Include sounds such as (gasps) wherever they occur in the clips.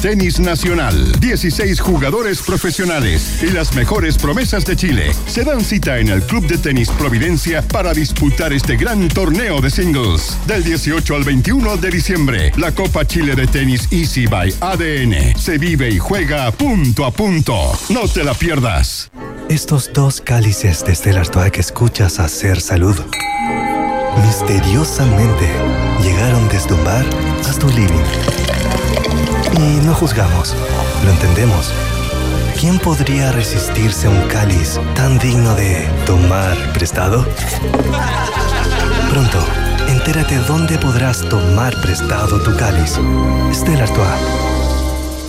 Tenis Nacional. 16 jugadores profesionales y las mejores promesas de Chile se dan cita en el Club de Tenis Providencia para disputar este gran torneo de singles. Del 18 al 21 de diciembre, la Copa Chile de Tenis Easy by ADN se vive y juega punto a punto. No te la pierdas. Estos dos cálices de Stella Artois que escuchas hacer saludo. Misteriosamente llegaron desde un bar hasta un living. Y no juzgamos, lo entendemos. ¿Quién podría resistirse a un cáliz tan digno de tomar prestado? Pronto, entérate dónde podrás tomar prestado tu cáliz. Stella Artois.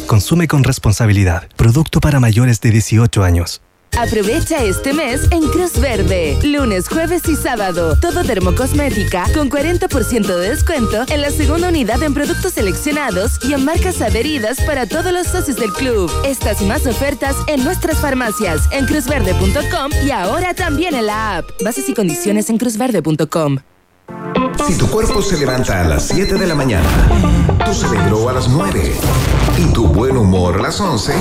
Consume con responsabilidad. Producto para mayores de 18 años. Aprovecha este mes en Cruz Verde. Lunes, jueves y sábado. Todo dermocosmética con 40% de descuento en la segunda unidad en productos seleccionados y en marcas adheridas para todos los socios del club. Estas y más ofertas en nuestras farmacias, en cruzverde.com y ahora también en la app. Bases y condiciones en cruzverde.com. Si tu cuerpo se levanta a las 7 de la mañana, tu cerebro a las 9 y tu buen humor a las 11,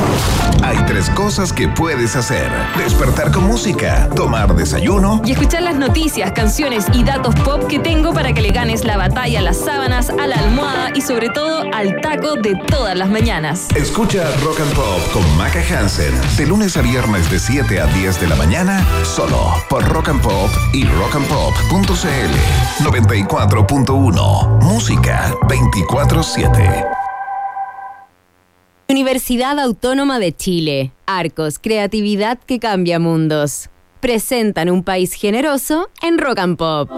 hay tres cosas que puedes hacer. Despertar con música, tomar desayuno y escuchar las noticias, canciones y datos pop que tengo para que le ganes la batalla a las sábanas, a la almohada y sobre todo al taco de todas las mañanas. Escucha Rock and Pop con Maca Hansen de lunes a viernes de 7 a 10 de la mañana solo por Rock and Pop y rockandpop.cl 94.1 Música 24/7 Universidad Autónoma de Chile. Arcos, creatividad que cambia mundos. Presentan un país generoso en Rock and Pop.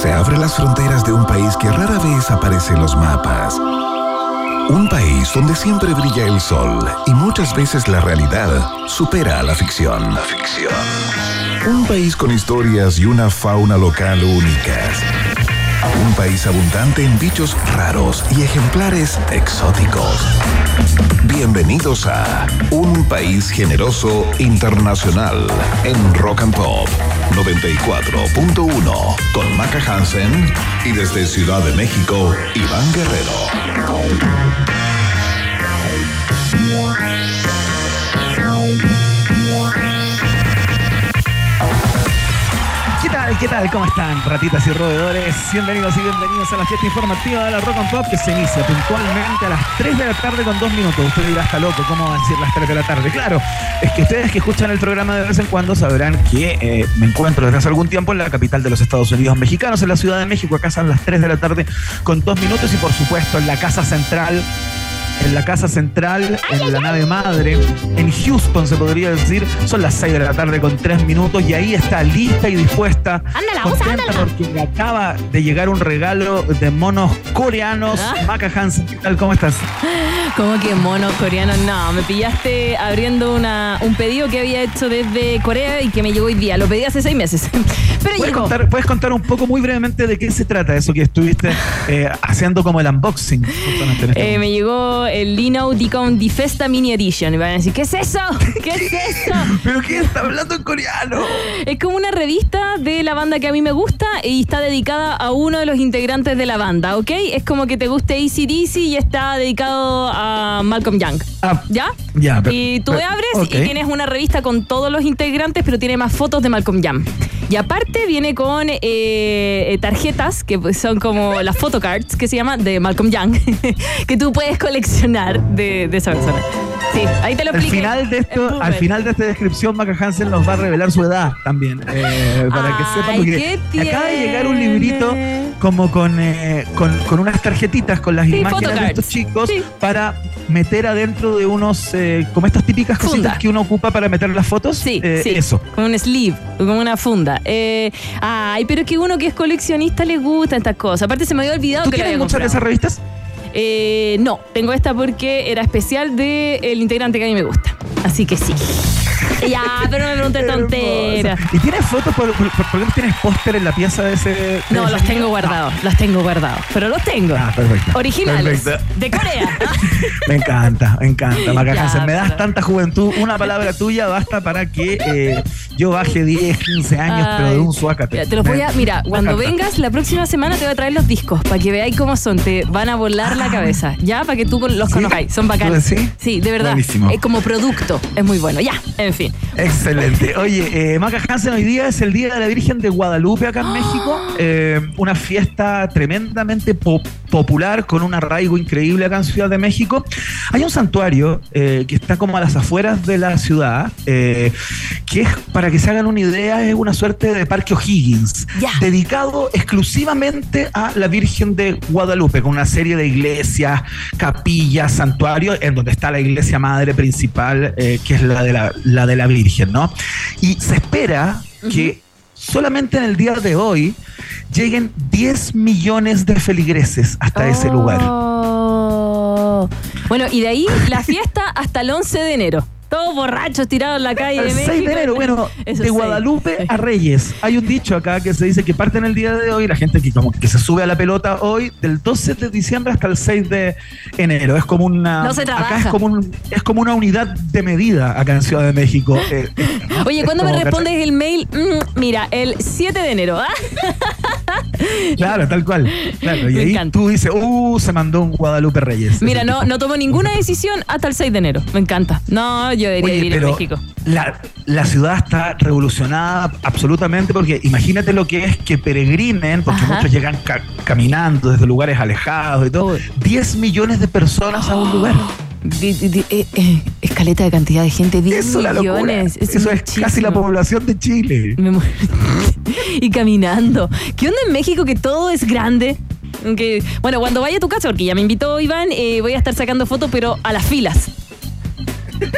Se abren las fronteras de un país que rara vez aparece en los mapas. Un país donde siempre brilla el sol y muchas veces la realidad supera a la ficción. La ficción. Un país con historias y una fauna local únicas. Un país abundante en bichos raros y ejemplares exóticos. Bienvenidos a Un País Generoso Internacional en Rock and Pop 94.1 con Maca Hansen y desde Ciudad de México, Iván Guerrero. ¿Qué tal? ¿Cómo están, ratitas y roedores? Bienvenidos y bienvenidos a la fiesta informativa de la Rock and Pop que se inicia puntualmente a las 3 de la tarde con 2 minutos. Usted dirá, está loco, ¿cómo va a decir las 3 de la tarde? Claro, es que ustedes que escuchan el programa de vez en cuando sabrán que eh, me encuentro desde hace algún tiempo en la capital de los Estados Unidos mexicanos, en la Ciudad de México. Acá son las 3 de la tarde con 2 minutos y por supuesto en la Casa Central en la casa central, en la nave madre, en Houston se podría decir, son las 6 de la tarde con 3 minutos y ahí está lista y dispuesta. Ándala, contenta usa, ándala. porque le acaba de llegar un regalo de monos coreanos. Ah. Maca Hansen, ¿qué tal? ¿Cómo estás? ¿Cómo que mono coreano? No, me pillaste abriendo una, un pedido que había hecho desde Corea y que me llegó hoy día. Lo pedí hace seis meses. (laughs) Pero ¿Puedes llegó. contar, puedes contar un poco muy brevemente de qué se trata eso que estuviste eh, haciendo como el unboxing? justamente en este Eh, me llegó el Lino Dicon Di Festa Mini Edition. Y van a decir, ¿qué es eso? ¿Qué es eso? ¿Pero qué está hablando en coreano? Es como una revista de la banda que a mí me gusta y está dedicada a uno de los integrantes de la banda, ¿ok? Es como que te guste ACDC y está dedicado a Malcolm Young. Ah, ¿Ya? ya, Y tú pero- abres y tienes una revista con todos los integrantes, pero tiene más fotos de Malcolm Young. Y aparte viene con eh, eh, tarjetas, que pues son como las photocards, que se llaman, de Malcolm Young, (laughs) que tú puedes coleccionar de, de esa persona. Sí, ahí te lo Al expliqué. final de Es esto, al final de esta descripción, Maca Hansen nos va a revelar su edad también. eh, para que Ay, sepan, porque acaba de llegar un librito como con, eh, con, con unas tarjetitas con las Sí, imágenes de estos chicos Sí. para meter adentro de unos, eh, como estas típicas cositas que uno ocupa para meter las fotos. Sí, Eh, sí. Eso. Como un sleeve, como una funda. Eh, ay, pero es que uno que es coleccionista le gustan estas cosas. Aparte se me había olvidado ¿Tú que tienes muchas de esas revistas? Eh, no, tengo esta porque era especial del integrante que a mí me gusta. Así que sí. Ya, pero no me preguntes tonteras. ¿Y tienes fotos? ¿Por, por, por qué no tienes póster en la pieza de ese? de No, ese los niño? tengo guardados, los tengo guardados. Pero los tengo. Ah, perfecto. Originales. Perfecto. De Corea. (laughs) Me encanta, me encanta, Maca Ya, Hansen. Me das pero- tanta juventud. Una palabra tuya basta para que eh, yo bajé 10, 15 años, pero de un suácate. Te los voy a, mira, cuando vengas la próxima semana te voy a traer los discos para que veáis cómo son. Te van a volar la ah. cabeza. Ya, para que tú los conozcáis. Son bacanes. ¿Sí? Sí, de verdad. Buenísimo. Es como producto. Es muy bueno. Ya, en fin. Excelente. Oye, eh, Maca Hansen, hoy día es el Día de la Virgen de Guadalupe acá en México. Eh, una fiesta tremendamente popular con un arraigo increíble acá en Ciudad de México. Hay un santuario eh, que está como a las afueras de la ciudad, que es, para que se hagan una idea, es una suerte de Parque O'Higgins, dedicado exclusivamente a la Virgen de Guadalupe, con una serie de iglesias, capillas, santuarios, en donde está la iglesia madre principal, que es la de la, la de la Virgen, ¿no? Y se espera que solamente en el día de hoy lleguen 10 millones de feligreses hasta ese lugar. Oh. Bueno, y de ahí la (laughs) fiesta hasta el 11 de enero. Todos borrachos tirados en la calle de 6 de enero, bueno, (laughs) de Guadalupe a Reyes. Hay un dicho acá que se dice que parten el día de hoy, la gente que como que se sube a la pelota hoy, del 12 de diciembre hasta el 6 de enero. Es como una. No se acá es como, es como una unidad de medida acá en Ciudad de México. Eh, Oye, ¿cuándo me respondes el mail? Mm, mira, el 7 de enero. ¿ah? (laughs) (laughs) Claro, tal cual. Claro, y ahí tú dices, uh, se mandó un Guadalupe Reyes. Mira, no, no tomo ninguna decisión hasta el 6 de enero. Me encanta. No, yo debería vivir en México. La, la, ciudad está revolucionada absolutamente porque imagínate lo que es que peregrinen, porque muchos llegan caminando desde lugares alejados y todo. 10 millones de personas a un lugar. (gasps) Eh, eh, escaleta de cantidad de gente, 10 millones. Eso es casi la población de Chile. (laughs) y caminando. ¿Qué onda en México que todo es grande? bueno, cuando vaya a tu casa, porque ya me invitó Iván, eh, voy a estar sacando fotos, pero a las filas. (laughs)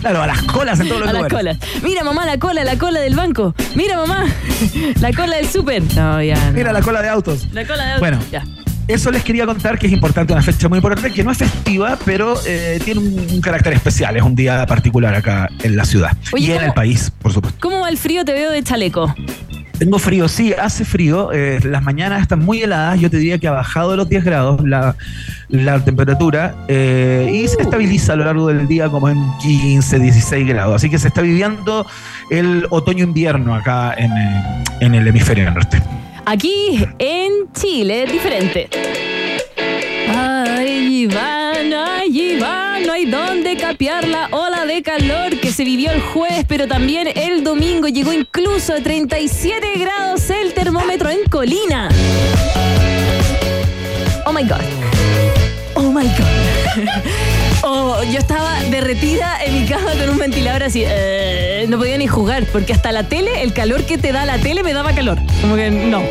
Claro, a las colas en todos los a las colas. Mira, mamá, la cola, la cola del banco. Mira, mamá, (laughs) la cola del súper. No, ya. Mira, la cola de autos. La cola de autos. Bueno, ya. Eso les quería contar que es importante, una fecha muy importante, que no es festiva, pero eh, tiene un, carácter especial, es un día particular acá en la ciudad y en el país, por supuesto. ¿Cómo va el frío? Te veo de chaleco. Tengo frío, sí, hace frío. Eh, las mañanas están muy heladas. Yo te diría que ha bajado los 10 grados la, temperatura eh, y se estabiliza a lo largo del día como en 15, 16 grados. Así que se está viviendo el otoño-invierno acá en, en el hemisferio norte. Aquí en Chile es diferente. Ay, Iván, ay, Iván, no hay dónde capear la ola de calor que se vivió el jueves, pero también el domingo llegó incluso a 37 grados el termómetro en Colina. Oh my god. Oh my god. (laughs) oh, yo estaba derretida en mi cama con un ventilador así. Eh, no podía ni jugar, porque hasta la tele, el calor que te da la tele me daba calor. Como que no.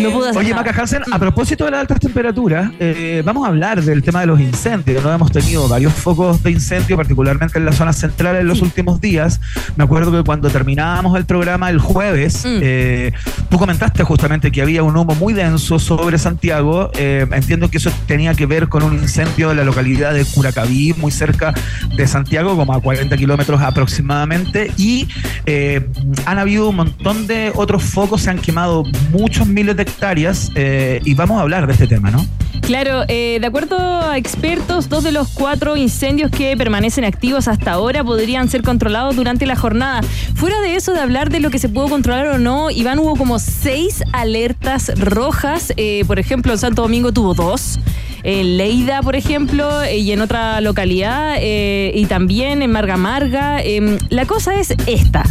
No pude hacer Oye, Maca Hansen, a propósito de las altas temperaturas, eh, vamos a hablar del tema de los incendios. No hemos tenido varios focos de incendio, particularmente en la zona central en los últimos días. Me acuerdo que cuando terminábamos el programa el jueves, mm. eh, tú comentaste justamente que había un humo muy denso sobre Santiago. entiendo que eso tenía que ver con un incendio en la localidad de Curacaví, muy cerca de Santiago, como a 40 kilómetros aproximadamente. Y eh, han habido un montón de otros focos, se han quemado muchos miles de hectáreas eh, y vamos a hablar de este tema, ¿no? Claro, eh, de acuerdo a expertos, dos de los cuatro incendios que permanecen activos hasta ahora podrían ser controlados durante la jornada. Fuera de eso, de hablar de lo que se pudo controlar o no, Iván, hubo como seis alertas rojas. por ejemplo, en Santo Domingo tuvo dos en Leida, por ejemplo, y en otra localidad, eh, y también en Marga Marga. Em, la cosa es esta.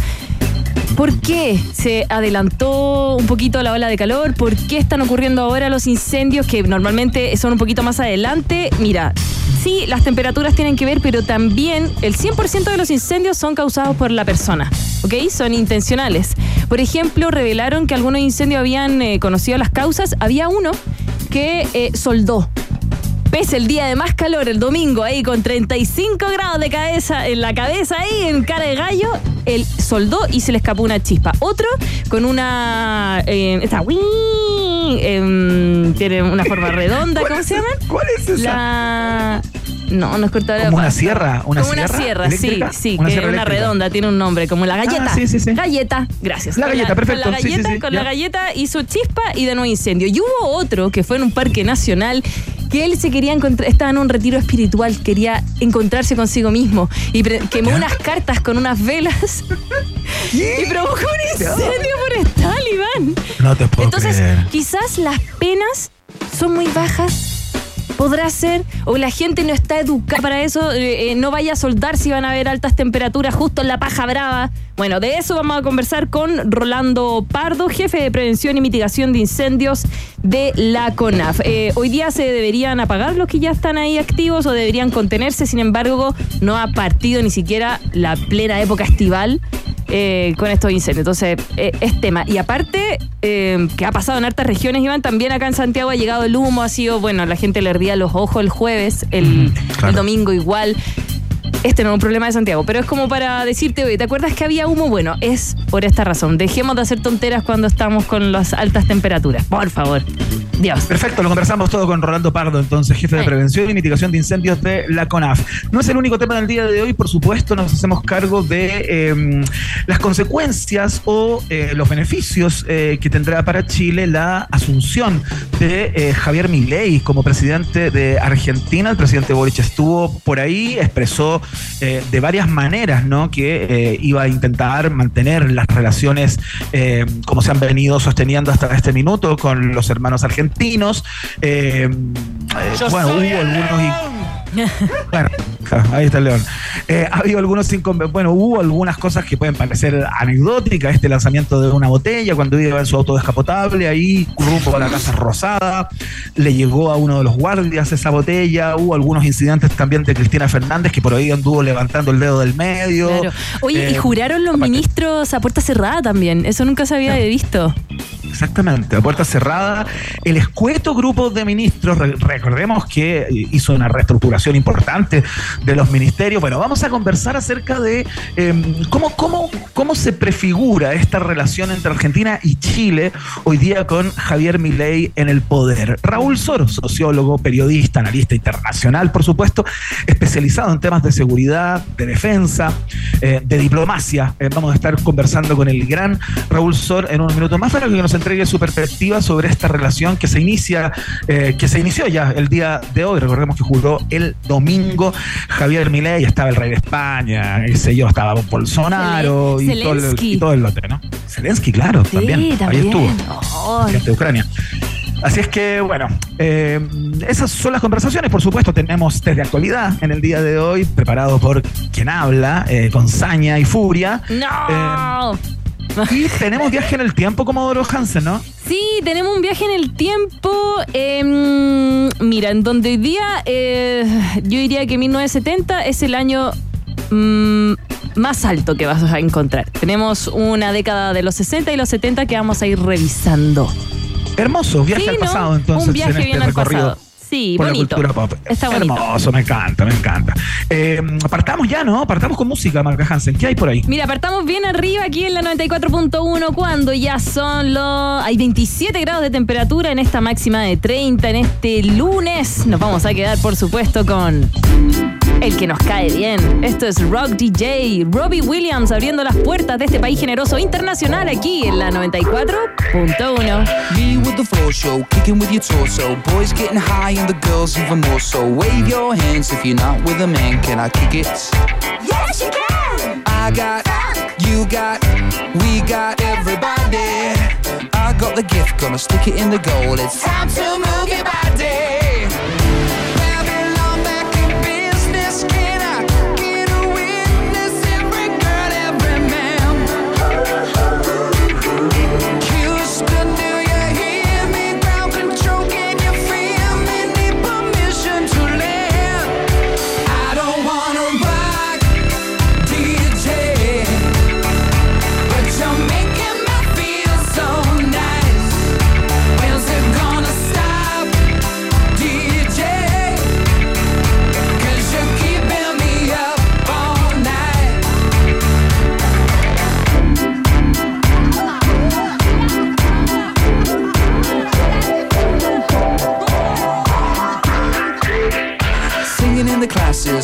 ¿Por qué se adelantó un poquito la ola de calor? ¿Por qué están ocurriendo ahora los incendios que normalmente son un poquito más adelante? Mira, sí, las temperaturas tienen que ver, pero también el 100% de los incendios son causados por la persona, ¿ok? Son intencionales. Por ejemplo, revelaron que algunos incendios habían eh, conocido las causas. Había uno que soldó pese el día de más calor, el domingo, ahí con 35 grados de cabeza en la cabeza, ahí en cara de gallo, él soldó y se le escapó una chispa. Otro con una. Eh, esta. Eh, tiene una forma redonda, ¿cómo se llama? ¿Cuál es esa? La. No, no es cortadora Como una sierra, una como una sierra, sí, sí, que es una redonda, tiene un nombre, como la galleta. Ah, sí, sí, sí. Galleta, gracias. La galleta, perfecto. Con la galleta, con la galleta hizo chispa y de nuevo incendio. Y hubo otro que fue en un parque nacional que él se quería encontrar, estaba en un retiro espiritual, quería encontrarse consigo mismo y quemó unas cartas con unas velas (laughs) y provocó un incendio forestal, Iván. No te puedo Entonces, quizás las penas son muy bajas podrá ser, o la gente no está educada para eso, eh, eh, no vaya a soldar si van a haber altas temperaturas justo en la paja brava. Bueno, de eso vamos a conversar con Rolando Pardo, jefe de prevención y mitigación de incendios de la CONAF. Eh, hoy día se deberían apagar los que ya están ahí activos o deberían contenerse, sin embargo, no ha partido ni siquiera la plena época estival eh, con estos incendios. Entonces, eh, es tema. Y aparte, eh, que ha pasado en hartas regiones, Iván, también acá en Santiago ha llegado el humo, ha sido, bueno, la gente le ardía los ojos el jueves, el, el domingo igual. Este no es un problema de Santiago, pero es como para decirte, oye, ¿te acuerdas que había humo? Bueno, es por esta razón. Dejemos de hacer tonteras cuando estamos con las altas temperaturas. Por favor. Dios. Perfecto, lo conversamos todo con Rolando Pardo, entonces, jefe de prevención y mitigación de incendios de la CONAF. No es el único tema del día de hoy, por supuesto, nos hacemos cargo de em, las consecuencias o eh, los beneficios eh, que tendrá para Chile la asunción de eh, Javier Milei como presidente de Argentina. El presidente Boric estuvo por ahí, expresó eh, de varias maneras, ¿no? Que eh, iba a intentar mantener las relaciones eh, como se han venido sosteniendo hasta este minuto con los hermanos argentinos. bueno, hubo algunos. Bueno, (laughs) ahí está el león. Eh, ha habido algunos bueno, hubo algunas cosas que pueden parecer anecdóticas, este lanzamiento de una botella cuando iba en su auto descapotable, ahí rumbo a la Casa Rosada, le llegó a uno de los guardias esa botella, hubo algunos incidentes también de Cristina Fernández que por ahí anduvo levantando el dedo del medio. Oye, y eh, juraron los ministros a puerta cerrada también, eso nunca se había visto. Exactamente, a puerta cerrada. El escueto grupo de ministros, recordemos que hizo una reestructuración importante de los ministerios. Bueno, vamos a conversar acerca de em, cómo, cómo, cómo se prefigura esta relación entre Argentina y Chile hoy día con Javier Milei en el poder. Raúl Soro, sociólogo, periodista, analista internacional, por supuesto, especializado en temas de seguridad, de defensa, eh, de diplomacia. Eh, vamos a estar conversando con el gran Raúl Sor en un minuto más para que nos entregue su perspectiva sobre esta relación que se inicia, eh, que se inició ya el día de hoy. Recordemos que juró el domingo Javier Milei, estaba el rey de España, ese yo, estaba Bolsonaro y todo, el, y todo, el, lote, ¿no? Zelensky, claro, también. Ahí estuvo. de Ucrania. Así es que, bueno, eh, esas son las conversaciones. Por supuesto, tenemos desde actualidad en el día de hoy, preparado por quien habla, eh, con saña y furia. ¡No! Y tenemos viaje en el tiempo como Doro Hansen, ¿no? Sí, tenemos un viaje en el tiempo. Em, mira, en donde hoy día eh, yo diría que 1970 es el año mm, más alto que vas a encontrar. Tenemos una década de los 60 y los 70 que vamos a ir revisando. Hermoso, viaje al pasado entonces. Un viaje en este bien al pasado. Sí, bonito. La cultura pop. Está Hermoso, me encanta, me encanta. Eh, apartamos ya, ¿no? Apartamos con música, Marca Hansen. ¿Qué hay por ahí? Mira, apartamos bien arriba aquí en la 94.1 cuando ya son los... Hay 27 grados de temperatura en esta máxima de 30 en este lunes. Nos vamos a quedar, por supuesto, con el que nos cae bien. Esto es Rock DJ, Robbie Williams abriendo las puertas de este país generoso internacional aquí en la 94.1. Me with the floor show, kicking with your torso. Boys getting high and the girls even more so. Wave your hands if you're not with a man. Can I kick it? Yes, you can. I got, you got, we got everybody. I got the gift, gonna stick it in the goal. It's time to move your body.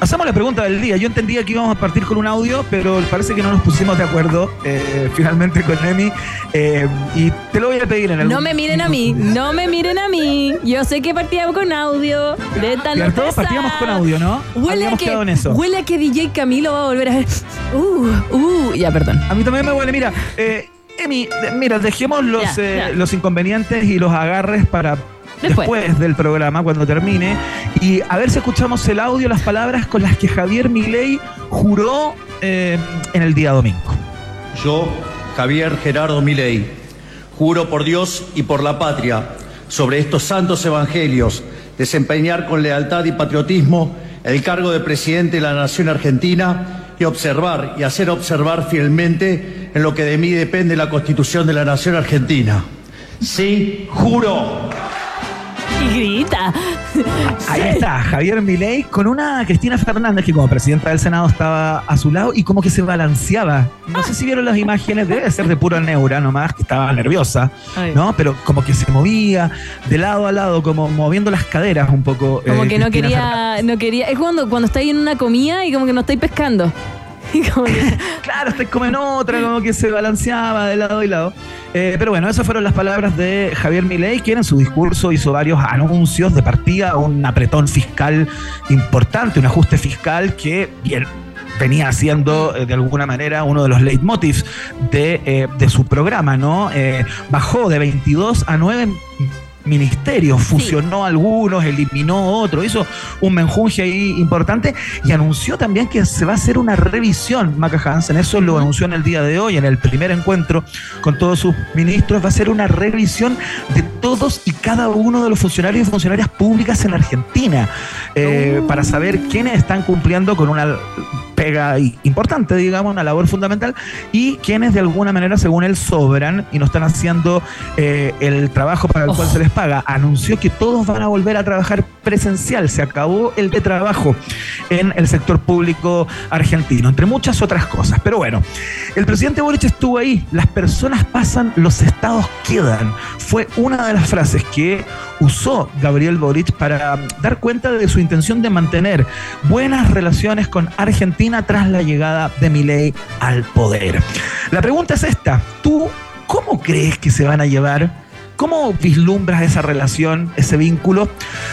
hacemos la pregunta del día. Yo entendía que íbamos a partir con un audio, pero parece que no nos pusimos de acuerdo eh, finalmente con Emi. Eh, y te lo voy a pedir en el. No me miren a mí, no me miren a mí. Yo sé que partíamos con audio. De tal Todos partíamos con audio, ¿no? Huele a, que, huele a que DJ Camilo va a volver a ver. Uh, uh, ya, perdón. A mí también me huele. Mira, eh, Emi, mira, dejemos los, los inconvenientes y los agarres para después. del programa, cuando termine, y a ver si escuchamos el audio, las palabras con las que Javier Milei juró eh, en el día domingo. Yo, Javier Gerardo Milei, juro por Dios y por la patria, sobre estos santos evangelios, desempeñar con lealtad y patriotismo el cargo de presidente de la Nación Argentina y observar y hacer observar fielmente en lo que de mí depende la Constitución de la Nación Argentina. Sí, juro grita. Ahí está, Javier Milei con una Cristina Fernández que como presidenta del Senado estaba a su lado y como que se balanceaba. No sé si vieron las imágenes, debe ser de puro neura nomás, que estaba nerviosa, ¿no? Pero como que se movía de lado a lado, como moviendo las caderas un poco. Como eh, que no quería, no quería. Es cuando, cuando estáis en una comida y como que no estáis pescando. (laughs) (laughs) claro, estáis como en otra, como que se balanceaba de lado y lado. Eh, pero bueno, esas fueron las palabras de Javier Milei, quien en su discurso hizo varios anuncios de partida, un apretón fiscal importante, un ajuste fiscal que bien, venía haciendo eh, de alguna manera uno de los leitmotivs de, eh, su programa, ¿no? bajó de 22 a 9 ministerios, fusionó algunos, eliminó otros, hizo un menjunje ahí importante y anunció también que se va a hacer una revisión, Maca Hansen, eso lo anunció en el día de hoy, en el primer encuentro con todos sus ministros, va a ser una revisión de todos y cada uno de los funcionarios y funcionarias públicas en Argentina, eh, para saber quiénes están cumpliendo con una importante, digamos, una labor fundamental, y quienes de alguna manera, según él, sobran y no están haciendo eh, el trabajo para el cual se les paga. Anunció que todos van a volver a trabajar presencial, se acabó el de trabajo en el sector público argentino, entre muchas otras cosas. Pero bueno, el presidente Boric estuvo ahí, las personas pasan, los estados quedan. Fue una de las frases que usó Gabriel Boric para dar cuenta de su intención de mantener buenas relaciones con Argentina tras la llegada de Milei al poder. La pregunta es esta, ¿tú cómo crees que se van a llevar? ¿Cómo vislumbras esa relación, ese vínculo?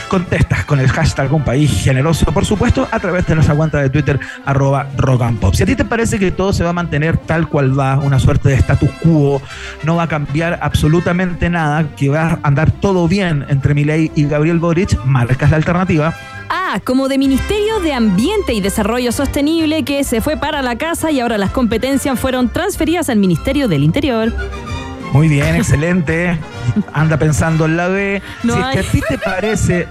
Contestas con el hashtag Un País Generoso, por supuesto, a través de nuestra cuenta de Twitter, arroba rock and pop. Si a ti te parece que todo se va a mantener tal cual va, una suerte de status quo, no va a cambiar absolutamente nada, que va a andar todo bien entre Milei y Gabriel Boric, marcas la alternativa. Ah, como de Ministerio de Ambiente y Desarrollo Sostenible que se fue para la casa y ahora las competencias fueron transferidas al Ministerio del Interior. Muy bien, excelente. Anda pensando en la B. si es que a ti te parece,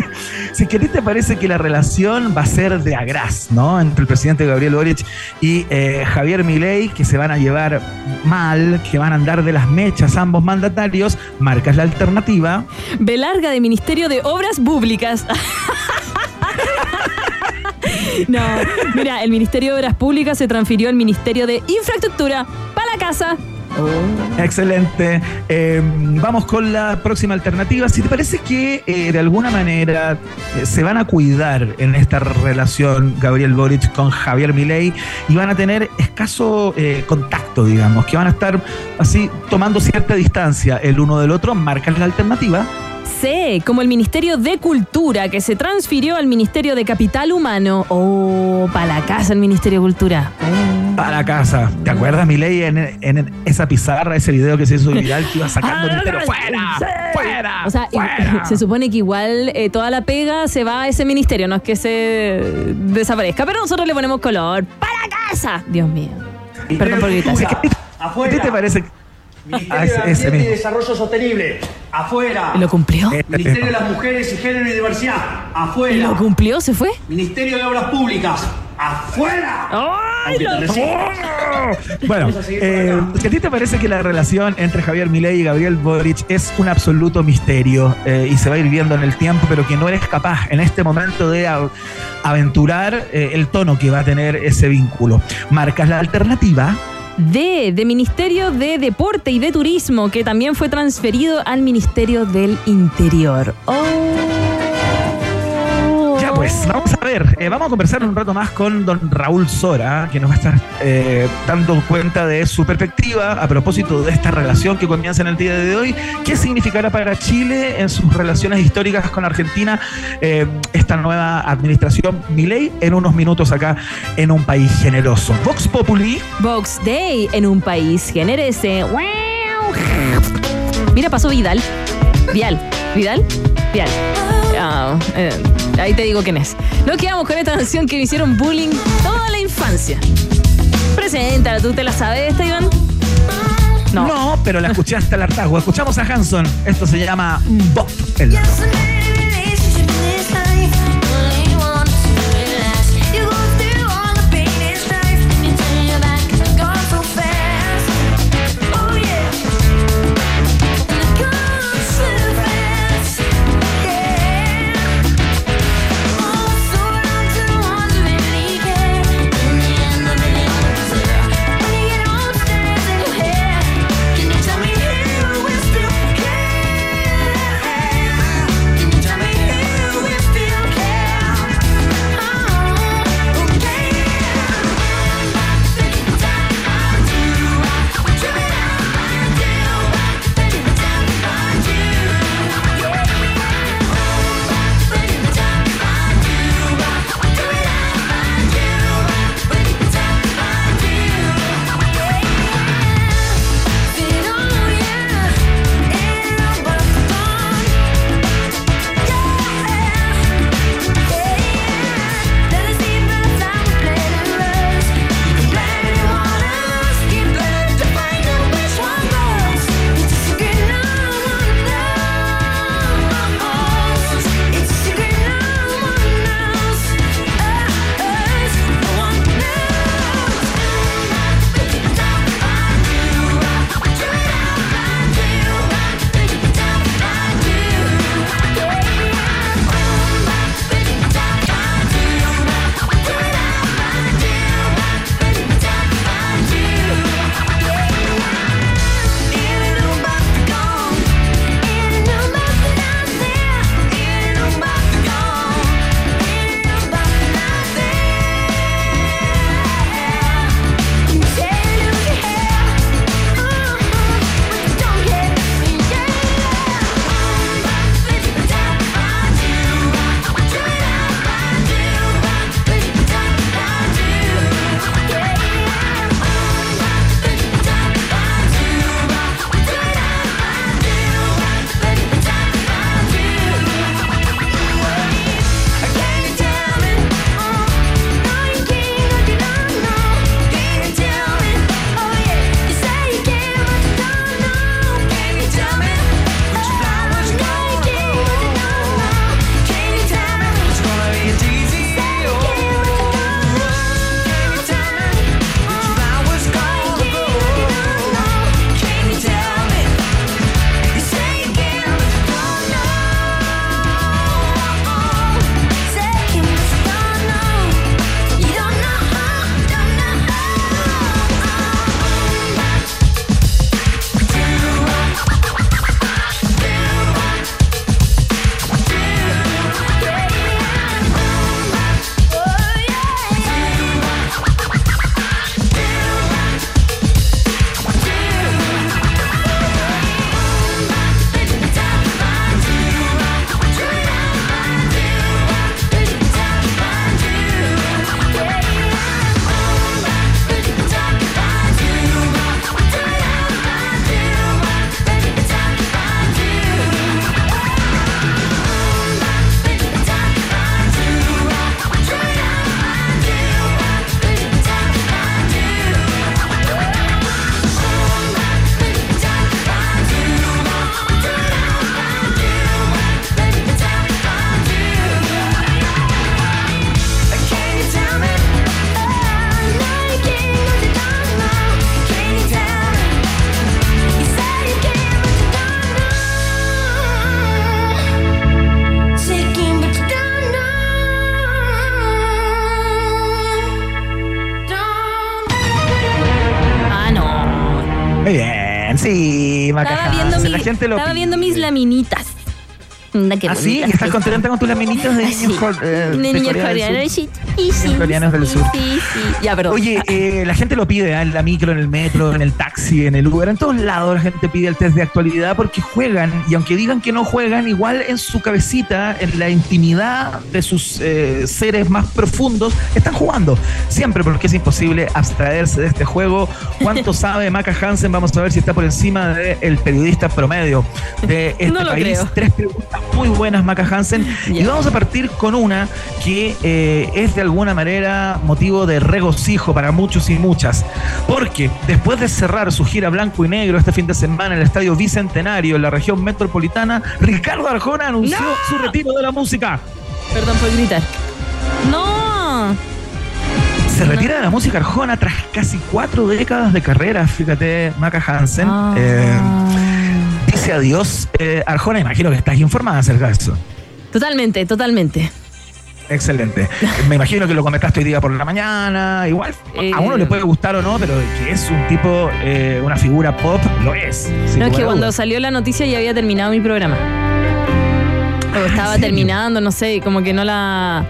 (laughs) si es que a ti te parece que la relación va a ser de agraz, ¿no? Entre el presidente Gabriel Boric y eh, Javier Milei, que se van a llevar mal, que van a andar de las mechas ambos mandatarios, marcas la alternativa. B larga de Ministerio de Obras Públicas. (laughs) No, mira, el Ministerio de Obras Públicas se transfirió al Ministerio de Infraestructura para la casa. Excelente. Eh, vamos con la próxima alternativa. Si te parece que eh, de alguna manera eh, se van a cuidar en esta relación Gabriel Boric con Javier Milei y van a tener escaso contacto, digamos, que van a estar así tomando cierta distancia el uno del otro, marcan la alternativa. Sí, como el Ministerio de Cultura que se transfirió al Ministerio de Capital Humano. Oh, para la casa el Ministerio de Cultura. Para la casa. ¿Te acuerdas, Milei, en, en esa pizarra, ese video que se hizo viral que iba sacando el ministerio? ¡Fuera! ¡Fuera! O sea, (laughs) se supone que igual eh, toda la pega se va a ese ministerio, no es que se desaparezca, pero nosotros le ponemos color. ¡Para la casa! Dios mío. Perdón por gritar. ¿Qué te parece? Ministerio ah, de Ambiente y Desarrollo Sostenible, afuera. ¿Lo cumplió? Ministerio de las Mujeres y Género y Diversidad, afuera. ¿Lo cumplió? ¿Se fue? Ministerio de Obras Públicas, afuera. ¡Ay, Bueno, eh, ¿a ti te parece que la relación entre Javier Milei y Gabriel Boric es un absoluto misterio eh, y se va a ir viendo en el tiempo, pero que no eres capaz en este momento de aventurar eh, el tono que va a tener ese vínculo? ¿Marcas la alternativa? D, de Ministerio de Deporte y de Turismo, que también fue transferido al Ministerio del Interior. Oh. Pues vamos a ver, eh, vamos a conversar un rato más con don Raúl Sora, que nos va a estar eh, dando cuenta de su perspectiva a propósito de esta relación que comienza en el día de hoy. ¿Qué significará para Chile en sus relaciones históricas con Argentina eh, esta nueva administración Milei en unos minutos acá en un país generoso? Vox Populi. Vox Day en un país generese. Mira, pasó Vidal. Vial. ¿Vidal? Vial. Ah, Ahí te digo quién es. Nos quedamos con esta canción que me hicieron bullying toda la infancia. Preséntala, ¿tú te la sabes, Iván? No. Pero la escuché hasta el hartazgo. Escuchamos a Hanson. Esto se llama Bop. Lo estaba viendo mis laminitas. Qué ¿Ah, ¿Estás que contenta con tus laminitas de (laughs) Ah, niños, sí. eh, De niños coreanos. Y sí, coreanos del sur. Sí, sí. Ya, perdón. Oye, eh, la gente lo pide ¿eh? en la micro, en el metro, en el taxi, en el Uber, en todos lados la gente pide el test de actualidad porque juegan y aunque digan que no juegan, igual en su cabecita, en la intimidad de sus eh, seres más profundos, están jugando. Siempre porque es imposible abstraerse de este juego. ¿Cuánto (laughs) sabe Maca Hansen? Vamos a ver si está por encima del periodista promedio de (laughs) este No país. creo. Tres preguntas muy buenas, Maca Hansen. Y vamos a partir con una que eh, es de alguna manera motivo de regocijo para muchos y muchas. Porque después de cerrar su gira blanco y negro este fin de semana en el Estadio Bicentenario en la región metropolitana, Ricardo Arjona anunció ¡No! su retiro de la música. Perdón por gritar. ¡No! Se retira de la música Arjona tras casi cuatro décadas de carrera, fíjate, Maca Hansen. Ah. Eh, dice adiós. Eh, Arjona, imagino que estás informada acerca de eso. Totalmente, totalmente. Excelente. Me imagino que lo comentaste hoy día por la mañana. Igual Eh, a uno le puede gustar o no, pero que es un tipo, eh, una figura pop, lo es. No, es que cuando salió la noticia ya había terminado mi programa. O estaba serio? terminando, no sé, como que no la.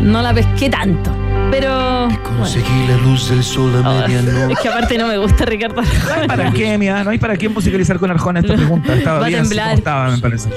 No la pesqué tanto. Pero. Conseguí la luz del sol a bueno. medianoche. es que aparte no me gusta Ricardo No hay para qué, mira, no hay para qué musicalizar con Arjona esta pregunta. Estaba Va a bien así temblar. como estaba, me parece.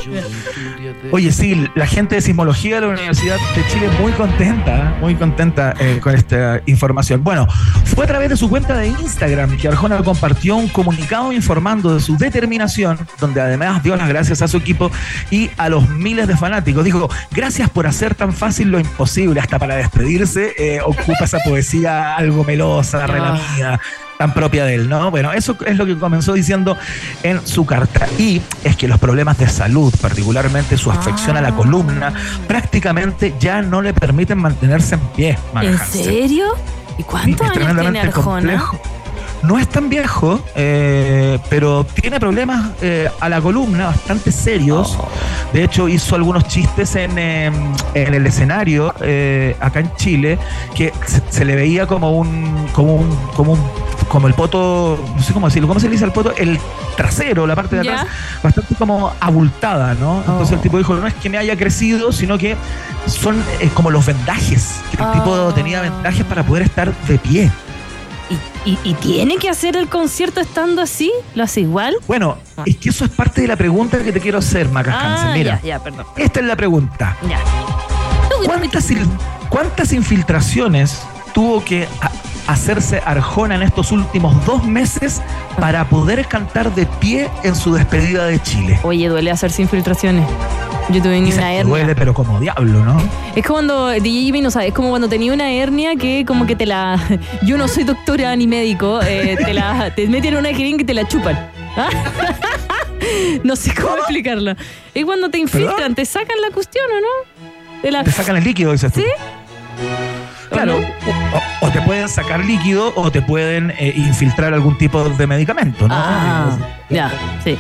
Oye, sí, la gente de sismología de la Universidad de Chile muy contenta, muy contenta eh, con esta información. Bueno, fue a través de su cuenta de Instagram que Arjona compartió un comunicado informando de su determinación, donde además dio las gracias a su equipo y a los miles de fanáticos. Dijo, gracias por hacer tan fácil lo imposible, hasta para despedirse, eh, ocupa esa poesía algo melosa, relamida tan propia de él, ¿no? Bueno, eso es lo que comenzó diciendo en su carta. Y es que los problemas de salud, particularmente su afección a la columna, prácticamente ya no le permiten mantenerse en pie. Maca ¿En Hansen. serio? ¿Y cuántos años tiene Arjona? complejo. No es tan viejo, eh, pero tiene problemas eh, a la columna bastante serios. Oh. De hecho, hizo algunos chistes en, eh, en el escenario eh, acá en Chile que se, se le veía como un, como un, como un, como el poto, no sé cómo decirlo, ¿cómo se le dice al poto? El trasero, la parte de atrás, bastante como abultada, ¿no? Entonces Oh. el tipo dijo, no es que me haya crecido, sino que son eh, como los vendajes. que El tipo Oh. tenía vendajes para poder estar de pie. ¿Y, tiene que hacer el concierto estando así? ¿Lo hace igual? Bueno, es que eso es parte de la pregunta que te quiero hacer, Maca Hansen. Ah, Mira, ya, ya, perdón. esta es la pregunta. Ya. ¿Cuántas, cuántas infiltraciones tuvo que hacerse Arjona en estos últimos dos meses para poder cantar de pie en su despedida de Chile? Oye, duele hacerse infiltraciones. Yo tuve ni una hernia. duele, pero como diablo, ¿no? Es como cuando, DJ Jimmy no sabe, es como cuando tenía una hernia que como que te la... (laughs) Yo no soy doctora ni médico, eh, te la (laughs) te meten en una jeringa y te la chupan. ¿Ah? (laughs) No sé cómo explicarlo. Es cuando te infiltran, ¿Perdón? te sacan la cuestión, ¿o no? De la... Te sacan el líquido, dices tú. ¿Sí? Claro, o te pueden sacar líquido o te pueden eh, infiltrar algún tipo de medicamento, ¿no? Ah, ya, sí.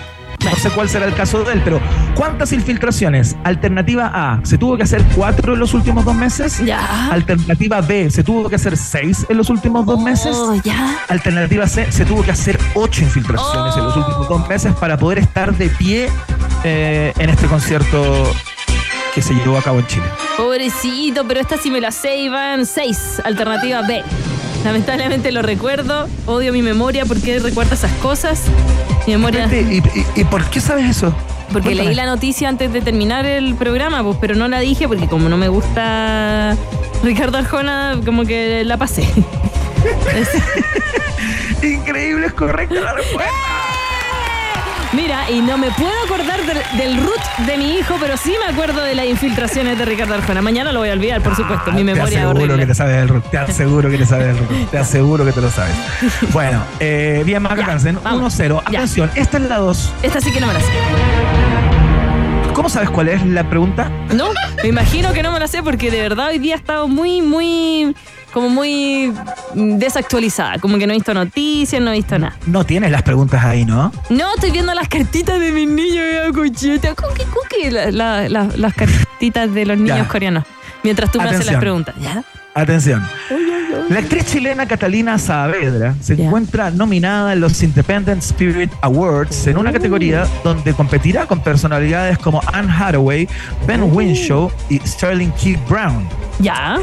No sé cuál será el caso de él, pero ¿cuántas infiltraciones? Alternativa A, ¿se tuvo que hacer cuatro en los últimos dos meses? Ya. Alternativa B, ¿se tuvo que hacer seis en los últimos dos meses? Oh, ya. Alternativa C, se tuvo que hacer ocho infiltraciones en los Oh. últimos dos meses para poder estar de pie eh, en este concierto que se llevó a cabo en Chile. Pobrecito, pero esta sí me la sé, Iván. Seis, alternativa B. Lamentablemente lo recuerdo. Odio mi memoria porque recuerda esas cosas. Mi memoria. ¿Y, y- y por qué sabes eso? Porque Cuéntame. leí la noticia antes de terminar el programa, pues, pero no la dije porque como no me gusta Ricardo Arjona, como que la pasé. (laughs) Increíble, es correcta la respuesta. Mira, y no me puedo acordar del, del root de mi hijo, pero sí me acuerdo de las infiltraciones de Ricardo Arjona. Mañana lo voy a olvidar, por supuesto. Mi Ah, memoria te es aseguro horrible. que te sabes del root. Te aseguro que te sabes del root. (laughs) Te aseguro que te lo sabes. Bueno, eh, bien, Ya, Hansen, vamos. 1-0. Ya. Atención, esta es la 2. Esta sí que no me la sé. ¿Cómo sabes cuál es la pregunta? No, me imagino que no me la sé porque de verdad hoy día he estado muy, muy, como muy desactualizada. Como que no he visto noticias, no he visto nada. No tienes las preguntas ahí, ¿no? No, estoy viendo las cartitas de mis niños, veo cucheta, cookie, cookie, la- la- la- las cartitas de los niños Ya. coreanos. Mientras tú me haces las preguntas. ¿Ya? Atención. La actriz chilena Catalina Saavedra se encuentra nominada en los Independent Spirit Awards en una categoría donde competirá con personalidades como Anne Hathaway, Ben Winshaw y Sterling K. Brown. ¿Ya?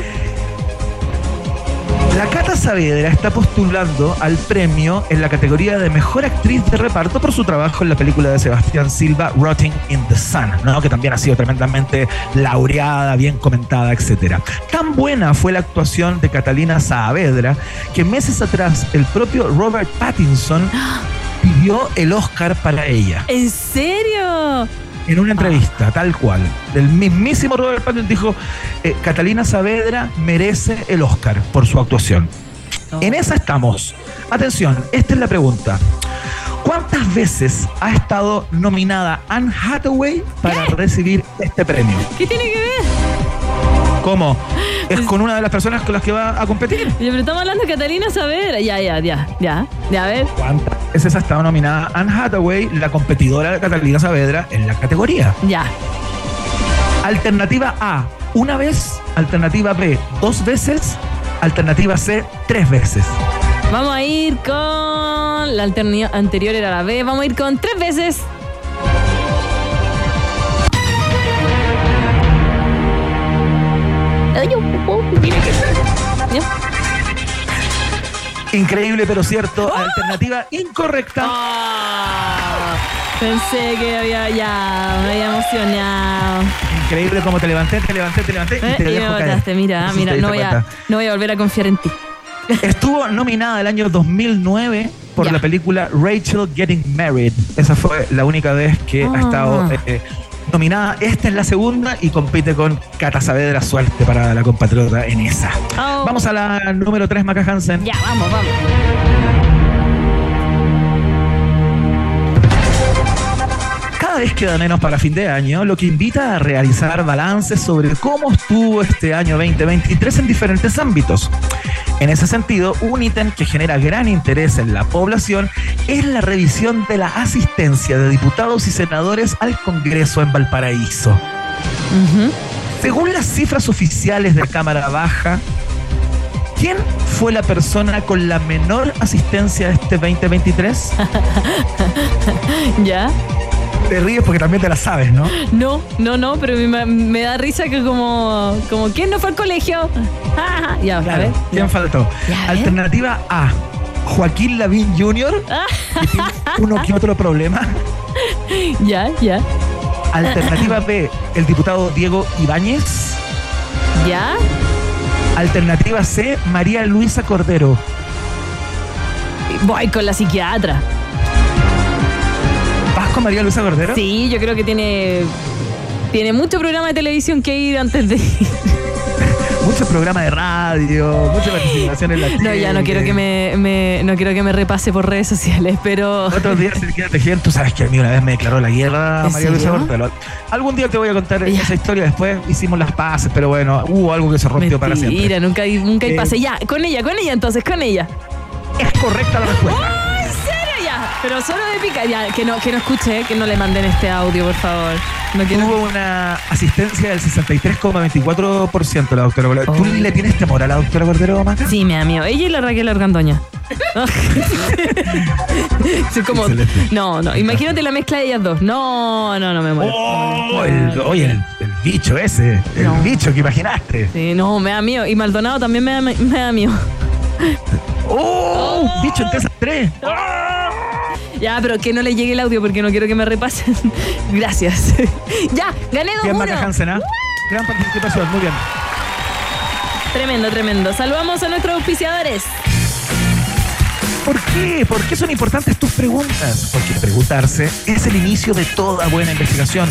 La Cata Saavedra está postulando al premio en la categoría de mejor actriz de reparto por su trabajo en la película de Sebastián Silva, Rotting in the Sun, ¿no? que también ha sido tremendamente laureada, bien comentada, etc. Tan buena fue la actuación de Catalina Saavedra que meses atrás el propio Robert Pattinson (gasps) pidió el Oscar para ella ¿En serio? En una entrevista, tal cual. El mismísimo Robert Pattinson dijo, eh, Catalina Saavedra merece el Oscar por su actuación. En esa estamos. Atención, esta es la pregunta. ¿Cuántas veces ha estado nominada Anne Hathaway para recibir este premio? ¿Qué tiene que ver? ¿Cómo? (laughs) ¿Es con una de las personas con las que va a competir? (laughs) Pero estamos hablando de Catalina Saavedra. Ya, ya, ya, ya. Ya, a ver. ¿Cuántas veces ha estado nominada Anne Hathaway, la competidora de Catalina Saavedra, en la categoría? Ya. Alternativa A, una vez. Alternativa B, dos veces. Alternativa C, tres veces. Vamos a ir con. La alternativa anterior era la B. Vamos a ir con tres veces. Increíble pero cierto. Alternativa incorrecta. Ah, pensé que había ya, me había emocionado. Increíble como te levanté, te levanté, te levanté y Eh, te y dejo caer. botaste, mira, No mira, no voy, a, no voy a volver a confiar en ti. Estuvo nominada el año 2009 por la película Rachel Getting Married. Esa fue la única vez que ha Ah. estado eh, eh, nominada. Esta es la segunda y compite con Cata Saavedra. Suerte para la compatriota en esa. Oh. Vamos a la número 3, Maca Hansen. Ya, vamos, vamos. Cada vez queda menos para fin de año, lo que invita a realizar balances sobre cómo estuvo este año 2023 en diferentes ámbitos. En ese sentido, un ítem que genera gran interés en la población es la revisión de la asistencia de diputados y senadores al Congreso en Valparaíso. Ujú. Según las cifras oficiales de Cámara Baja, ¿quién fue la persona con la menor asistencia de este 2023? (laughs) Ya. Te ríes porque también te la sabes, ¿no? No, no, no, pero me, me da risa que como, como ¿quién no fue al colegio? Ah, ya, a ver. Claro. ¿Quién faltó? Ya. Alternativa A. Joaquín Lavín Jr. Ah, que tiene uno que otro problema. (laughs) ya, ya, Alternativa B. El diputado Diego Ibáñez. ya. Alternativa C. María Luisa Cordero. Voy con la psiquiatra. ¿Vas con María Luisa Cordero? Sí, yo creo que tiene tiene mucho programa de televisión que ir antes de ir. (laughs) Mucho programa de radio, mucha participación en la No, ya no quiero que me, me- no quiero que me repase por redes sociales, pero Otros días se queda tejiendo. Tú sabes que a mí una vez me declaró la guerra ¿En María Luisa? Cordero. Algún día te voy a contar Ya. esa historia. Después hicimos las paces, pero bueno, hubo algo que se rompió para siempre. Mentira, nunca hay, nunca hay Eh, pase. Ya, con ella, con ella entonces, con ella. Es correcta la respuesta. ¡Oh, ya! Pero solo de pica, ya, que no, que no escuche, que no le manden este audio, por favor. No quiero. Tuvo una asistencia del 63,24% la doctora Cordero. ¿Tú Oh. le tienes temor a la doctora Cordero, Maca? Sí, me da miedo. Ella y la Raquel Argandoña. (laughs) Sí, como, Excelente. no, no. Imagínate la mezcla de ellas dos. No, no, no me muero. Oh, el, oye, el, el bicho ese, el No. bicho que imaginaste. Sí, no, me da miedo. Y Maldonado también me da, me da miedo. ¡Oh! Bicho entre esas tres. Ya, pero que no le llegue el audio porque no quiero que me repasen. (laughs) Gracias. (laughs) ya, gané Bien, 2-1. Maca Hansen. Gran participación, muy bien. Tremendo, tremendo. Saludamos a nuestros auspiciadores. ¿Por qué? ¿Por qué son importantes tus preguntas? Porque preguntarse es el inicio de toda buena investigación.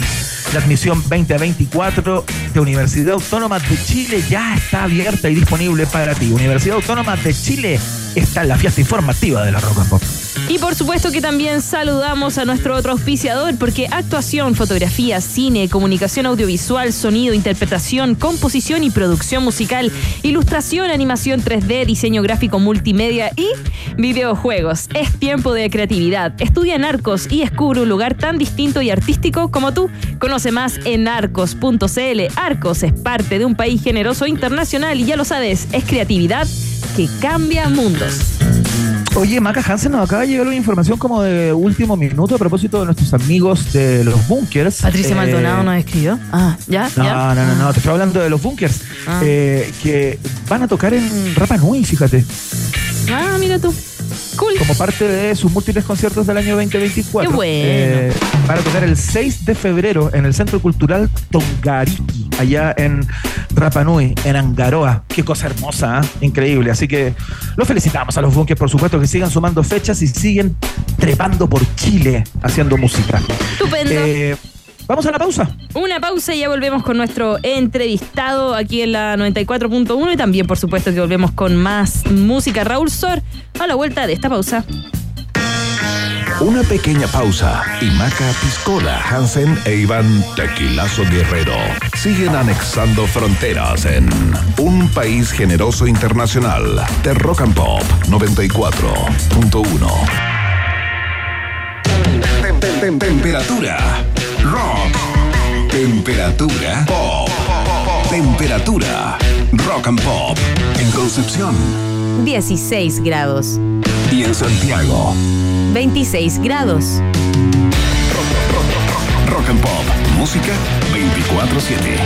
La admisión 2024 de Universidad Autónoma de Chile ya está abierta y disponible para ti. Universidad Autónoma de Chile está en la fiesta informativa de la Rock and Pop. Y por supuesto que también saludamos a nuestro otro auspiciador, porque actuación, fotografía, cine, comunicación audiovisual, sonido, interpretación, composición y producción musical, ilustración, animación 3D, diseño gráfico multimedia y videojuegos. Es tiempo de creatividad. Estudia en Arcos y descubre un lugar tan distinto y artístico como tú. Conoce más en arcos.cl. Arcos es parte de un país generoso internacional y ya lo sabes, es creatividad que cambia mundos. Oye, Maca Hansen nos acaba de llegar una información como de último minuto a propósito de nuestros amigos de los bunkers. Patricia Eh, Maldonado nos escribió. Ah, ya, No, ya. no, no, no, te estoy hablando de los bunkers Ah. eh, que van a tocar en Rapa Nui, fíjate, Ah, mira tú. Cool. como parte de sus múltiples conciertos del año 2024. Qué bueno. Eh, van a tocar el 6 de febrero en el Centro Cultural Tongariki, allá en Rapa Nui, en Angaroa. Qué cosa hermosa, ¿eh? increíble. Así que los felicitamos a los bunkers, por supuesto, que sigan sumando fechas y siguen trepando por Chile haciendo música. Estupendo. Eh, Vamos a la pausa. Una pausa y ya volvemos con nuestro entrevistado aquí en la 94.1 y también, por supuesto, que volvemos con más música. Raúl Sor, a la vuelta de esta pausa. Una pequeña pausa y Maca Piscola, Hansen e Iván Tequilazo Guerrero siguen anexando fronteras en un país generoso internacional de Rock and Pop 94.1. Tem- tem- tem- Temperatura rock. Temperatura pop. Temperatura rock and pop en Concepción 16 grados. y en Santiago. 26 grados. Rock and Pop. Música 24-7.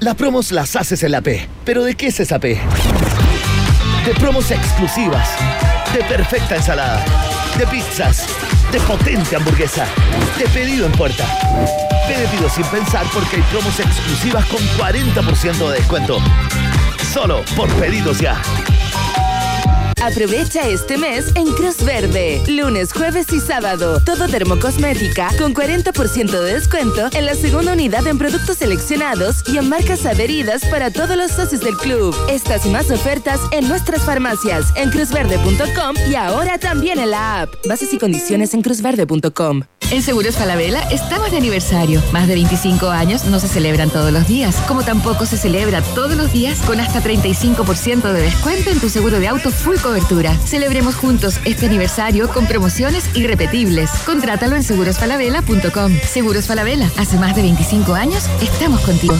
Las promos las haces en la P. ¿Pero de qué es esa P? De promos exclusivas, de perfecta ensalada, de pizzas, de potente hamburguesa, de pedido en puerta. Pide pido sin pensar porque hay promos exclusivas con 40% de descuento. Solo por pedidos ya. Aprovecha este mes en Cruz Verde. Lunes, jueves y sábado. Todo dermocosmética con 40% de descuento en la segunda unidad en productos seleccionados y en marcas adheridas para todos los socios del club. Estas y más ofertas en nuestras farmacias, en cruzverde.com y ahora también en la app. Bases y condiciones en cruzverde.com. En Seguros Falabella estamos de aniversario. Más de 25 años no se celebran todos los días, como tampoco se celebra todos los días con hasta 35% de descuento en tu seguro de auto full cobertura. Celebremos juntos este aniversario con promociones irrepetibles. Contrátalo en segurosfalabella.com. Seguros Falabella, hace más de 25 años estamos contigo.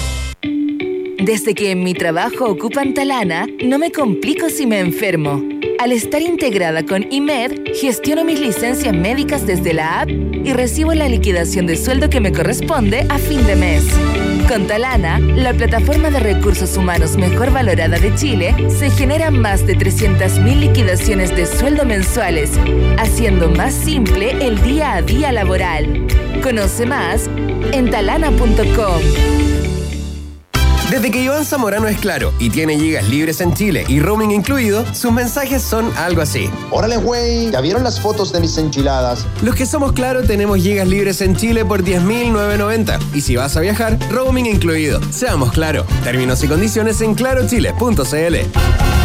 Desde que en mi trabajo ocupan Talana, no me complico si me enfermo. Al estar integrada con IMED, gestiono mis licencias médicas desde la app y recibo la liquidación de sueldo que me corresponde a fin de mes. Con Talana, la plataforma de recursos humanos mejor valorada de Chile, se generan más de 300.000 liquidaciones de sueldo mensuales, haciendo más simple el día a día laboral. Conoce más en talana.com. Desde que Iván Zamorano es claro y tiene gigas libres en Chile y roaming incluido, sus mensajes son algo así. Órale, güey, ¿ya vieron las fotos de mis enchiladas? Los que somos claro tenemos gigas libres en Chile por 10.990 y si vas a viajar, roaming incluido. Seamos claro. Términos y condiciones en clarochile.cl.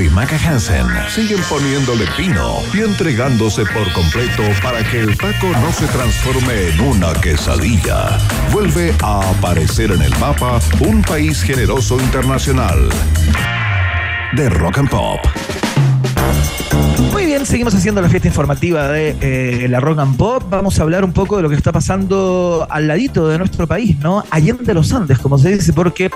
Y Maca Hansen siguen poniéndole pino y entregándose por completo para que el taco no se transforme en una quesadilla. Vuelve a aparecer en el mapa un país generoso internacional de rock and pop. Seguimos haciendo la fiesta informativa de eh, la Rock and Pop. Vamos a hablar un poco de lo que está pasando al ladito de nuestro país, ¿no? Allende los Andes, como se dice, porque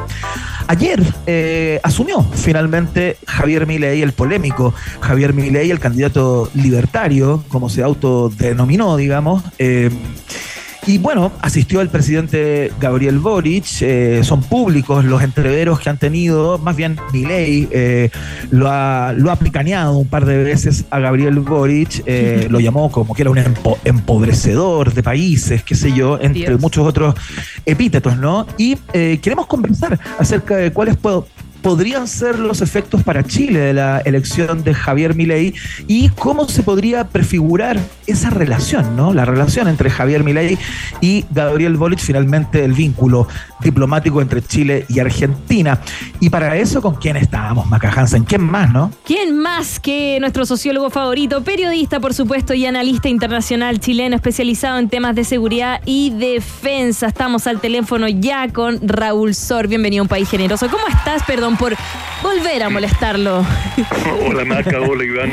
ayer eh, asumió finalmente Javier Milei, el polémico Javier Milei, el candidato libertario, como se autodenominó, digamos. eh, y bueno, asistió el presidente Gabriel Boric, eh, son públicos los entreveros que han tenido, más bien Milei eh, lo, ha, lo ha picaneado un par de veces a Gabriel Boric, eh, lo llamó como que era un empo- empobrecedor de países, qué sé yo, entre Dios. muchos otros epítetos, ¿no? Y eh, queremos conversar acerca de cuáles puedo- podrían ser los efectos para Chile de la elección de Javier Milei y cómo se podría prefigurar esa relación, ¿no? La relación entre Javier Milei y Gabriel Boric, finalmente el vínculo diplomático entre Chile y Argentina. Y para eso, ¿con quién estábamos, Maca Hansen? ¿Quién más, no? ¿Quién más que nuestro sociólogo favorito, periodista, por supuesto, y analista internacional chileno especializado en temas de seguridad y defensa? Estamos al teléfono ya con Raúl Sor. Bienvenido a un país generoso. ¿Cómo estás? Perdón por volver a molestarlo. (laughs) Hola, Maca. Hola, Iván.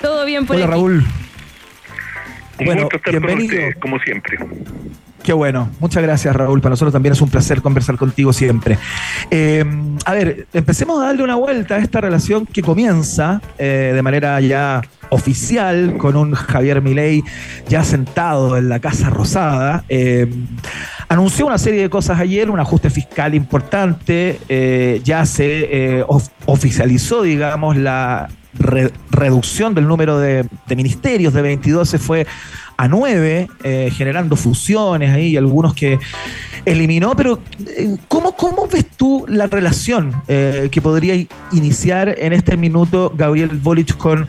Todo bien por Hola, aquí? Raúl. Un Bueno, gusto estar con bienvenido. como siempre. Qué bueno, muchas gracias Raúl, para nosotros también es un placer conversar contigo siempre. Eh, a ver, empecemos a darle una vuelta a esta relación que comienza eh, de manera ya oficial con un Javier Milei ya sentado en la Casa Rosada. Eh, anunció una serie de cosas ayer, un ajuste fiscal importante, ya se of- oficializó, digamos, la re- reducción del número de, de ministerios de 22 se fue a 9, eh, generando fusiones ahí, algunos que eliminó, pero eh, ¿cómo, cómo ves tú la relación eh, que podría iniciar en este minuto Gabriel Boric con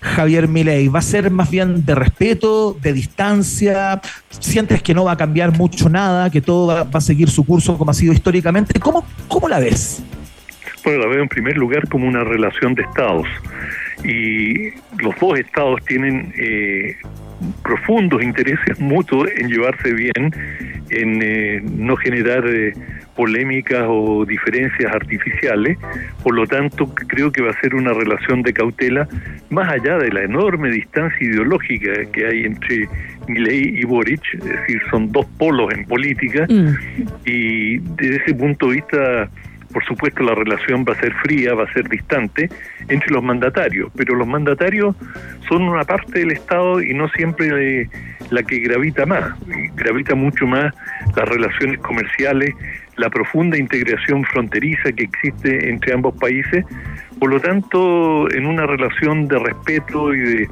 Javier Milei? ¿Va a ser más bien de respeto, de distancia? ¿Sientes que no va a cambiar mucho nada, que todo va, va a seguir su curso como ha sido históricamente? ¿Cómo, cómo la ves? Bueno, la veo en primer lugar como una relación de estados. Y los dos estados tienen eh, profundos intereses mutuos en llevarse bien, en eh, no generar eh, polémicas o diferencias artificiales. Por lo tanto, creo que va a ser una relación de cautela, más allá de la enorme distancia ideológica que hay entre Milei y Boric, es decir, son dos polos en política, y desde ese punto de vista por supuesto la relación va a ser fría, va a ser distante entre los mandatarios, pero los mandatarios son una parte del Estado y no siempre la que gravita más. Gravita mucho más las relaciones comerciales, la profunda integración fronteriza que existe entre ambos países. Por lo tanto, en una relación de respeto y de,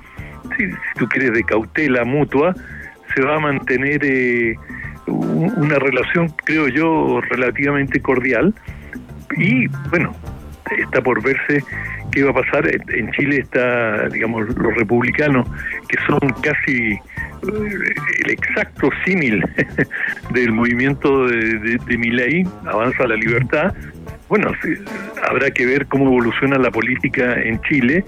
si, tú quieres, de cautela mutua, se va a mantener eh, un- una relación, creo yo, relativamente cordial. Y bueno, está por verse qué va a pasar. En Chile está, digamos, los republicanos, que son casi eh, el exacto símil (laughs) del movimiento de, de, Avanza la Libertad. Bueno, habrá que ver cómo evoluciona la política en Chile,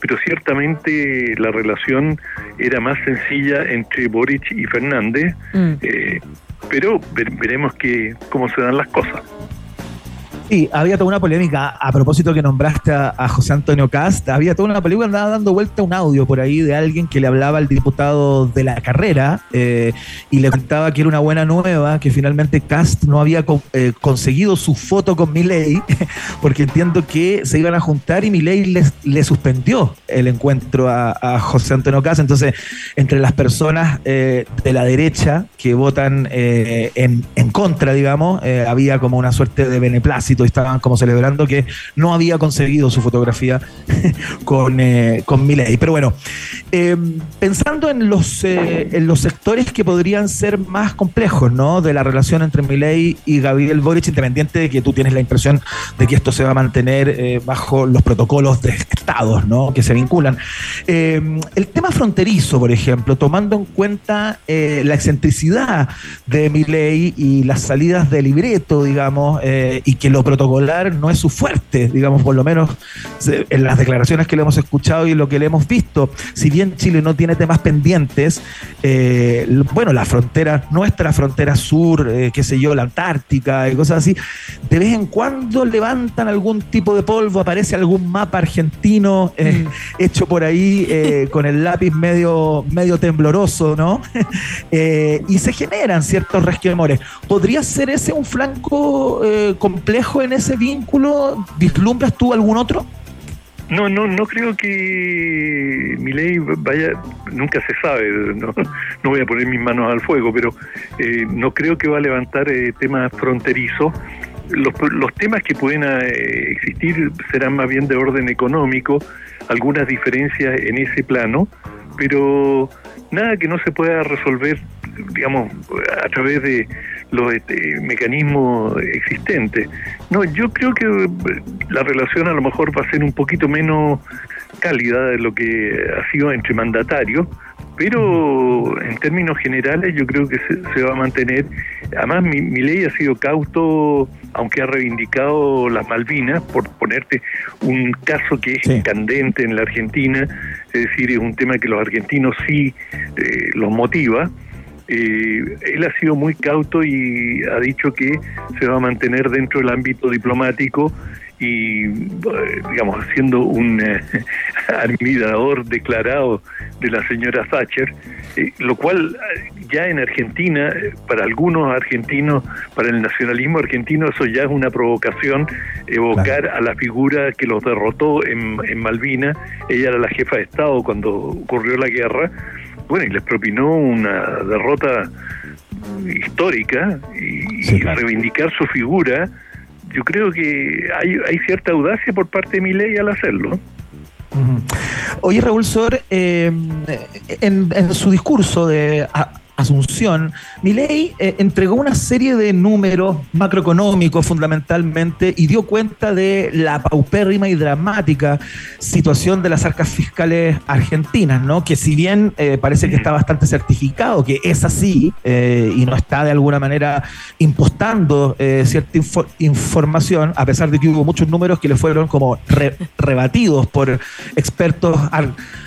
pero ciertamente la relación era más sencilla entre Boric y Fernández, eh, pero ver- veremos que, cómo se dan las cosas. Sí, había toda una polémica a propósito que nombraste a, José Antonio Cast. Había toda una polémica, andaba dando vuelta un audio por ahí de alguien que le hablaba al diputado de la carrera eh, y le contaba que era una buena nueva, que finalmente Cast no había eh, conseguido su foto con Milei, (laughs) porque entiendo que se iban a juntar y Milei le suspendió el encuentro a, José Antonio Cast. Entonces, entre las personas eh, de la derecha que votan eh, en, en contra, digamos, había como una suerte de beneplácito y estaban como celebrando que no había conseguido su fotografía (laughs) con, eh, con Milei. Pero bueno, eh, pensando en los, eh, en los sectores que podrían ser más complejos, ¿no? De la relación entre Milei y Gabriel Boric, independiente de que tú tienes la impresión de que esto se va a mantener eh, bajo los protocolos de estados, ¿no? Que se vinculan. El tema fronterizo, por ejemplo, tomando en cuenta la excentricidad de Milei y las salidas de libreto, digamos, y que lo protocolar no es su fuerte, digamos, por lo menos en las declaraciones que le hemos escuchado y lo que le hemos visto. Si bien Chile no tiene temas pendientes, eh, bueno, la frontera, nuestra frontera sur, eh, qué sé yo, la Antártica y cosas así, de vez en cuando levantan algún tipo de polvo, aparece algún mapa argentino eh, (laughs) hecho por ahí eh, (laughs) con el lápiz medio, medio tembloroso, ¿no? (laughs) Y se generan ciertos resquemores. ¿Podría ser ese un flanco eh, en ese vínculo? ¿Vislumbras tú algún otro? No, no, no creo que mi ley vaya, nunca se sabe, no, voy a poner mis manos al fuego, pero eh, no creo que va a levantar eh, temas fronterizos. Los, los temas que pueden eh, existir serán más bien de orden económico, algunas diferencias en ese plano, pero nada que no se pueda resolver digamos, a través de los este, mecanismos existentes. No, yo creo que la relación a lo mejor va a ser un poquito menos cálida de lo que ha sido entre mandatarios, pero en términos generales yo creo que se, va a mantener. Además, mi, ley ha sido cauto, aunque ha reivindicado las Malvinas, por ponerte un caso que es candente en la Argentina, es decir, es un tema que los argentinos sí eh, los motiva. Eh, él ha sido muy cauto y ha dicho que se va a mantener dentro del ámbito diplomático y, eh, digamos, siendo un eh, (laughs) admirador declarado de la señora Thatcher, eh, lo cual ya en Argentina, para algunos argentinos, para el nacionalismo argentino, eso ya es una provocación, evocar a la figura que los derrotó en, en Malvinas, ella era la jefa de Estado cuando ocurrió la guerra, bueno, y les propinó una derrota histórica y, reivindicar su figura. Yo creo que hay, hay cierta audacia por parte de mi ley al hacerlo. Oye, Raúl Sor, eh, en, en, su discurso de Asunción, Milei eh, entregó una serie de números macroeconómicos fundamentalmente y dio cuenta de la paupérrima y dramática situación de las arcas fiscales argentinas, ¿no? Que si bien eh, parece que está bastante certificado que es así eh, y no está de alguna manera impostando cierta información, a pesar de que hubo muchos números que le fueron como rebatidos por expertos argentinos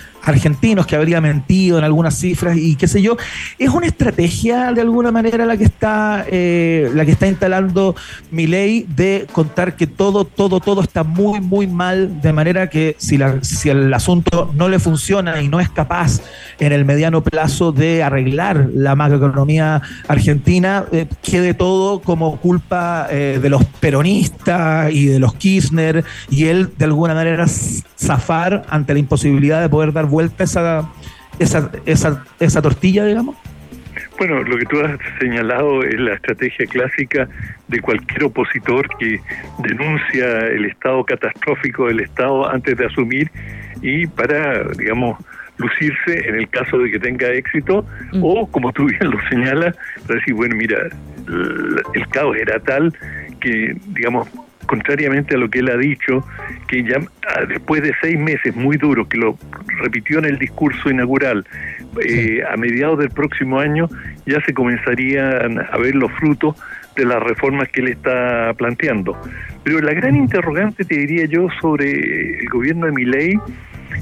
que habría mentido en algunas cifras y qué sé yo. Es una estrategia de alguna manera la que está eh, la que está instalando mi ley de contar que todo, todo, todo está muy, muy mal, de manera que si, la, si el asunto no le funciona y no es capaz en el mediano plazo de arreglar la macroeconomía argentina, eh, quede todo como culpa eh, de los peronistas y de los Kirchner y él de alguna manera zafar ante la imposibilidad de poder dar vuelta esa, esa, esa, esa tortilla, digamos? Bueno, lo que tú has señalado es la estrategia clásica de cualquier opositor que denuncia el estado catastrófico del Estado antes de asumir y para, digamos, lucirse en el caso de que tenga éxito mm. o, como tú bien lo señalas, para decir, bueno, mira, el caos era tal que, digamos, contrariamente a lo que él ha dicho, que ya ah, después de seis meses muy duros, que lo repitió en el discurso inaugural, eh, a mediados del próximo año ya se comenzarían a ver los frutos de las reformas que él está planteando. Pero la gran interrogante, te diría yo, sobre el gobierno de Miley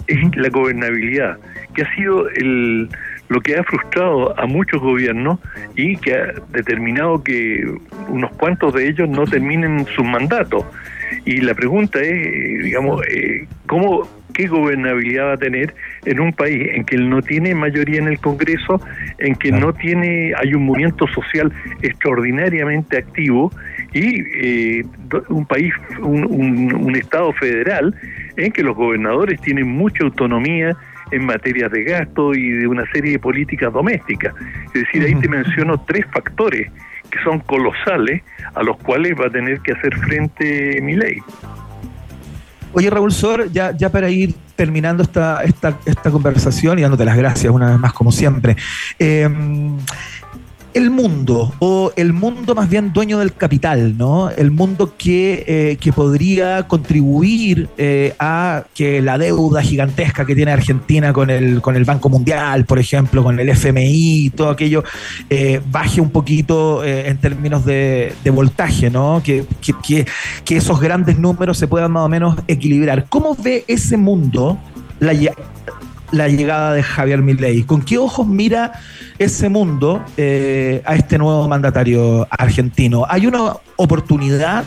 es la gobernabilidad, que ha sido el, lo que ha frustrado a muchos gobiernos y que ha determinado que unos cuantos de ellos no terminen sus mandatos. Y la pregunta es, digamos, eh, ¿cómo, ¿qué gobernabilidad va a tener en un país en que él no tiene mayoría en el Congreso, en que no tiene, hay un movimiento social extraordinariamente activo y eh, un país, un, un Estado federal en que los gobernadores tienen mucha autonomía en materia de gasto y de una serie de políticas domésticas. Es decir, ahí te menciono tres factores que son colosales a los cuales va a tener que hacer frente mi ley. Oye, Raúl Sor, ya, ya para ir terminando esta, esta, esta conversación y dándote las gracias una vez más, como siempre. Eh, el mundo, o el mundo más bien dueño del capital, ¿no? El mundo que, eh, que podría contribuir eh, a que la deuda gigantesca que tiene Argentina con el, con el Banco Mundial, por ejemplo, con el FMI, todo aquello, eh, baje un poquito en términos de, voltaje, ¿no? Que, que, que, esos grandes números se puedan más o menos equilibrar. ¿Cómo ve ese mundo la, la llegada de Javier Milei? ¿Con qué ojos mira ese mundo eh, a este nuevo mandatario argentino? ¿Hay una oportunidad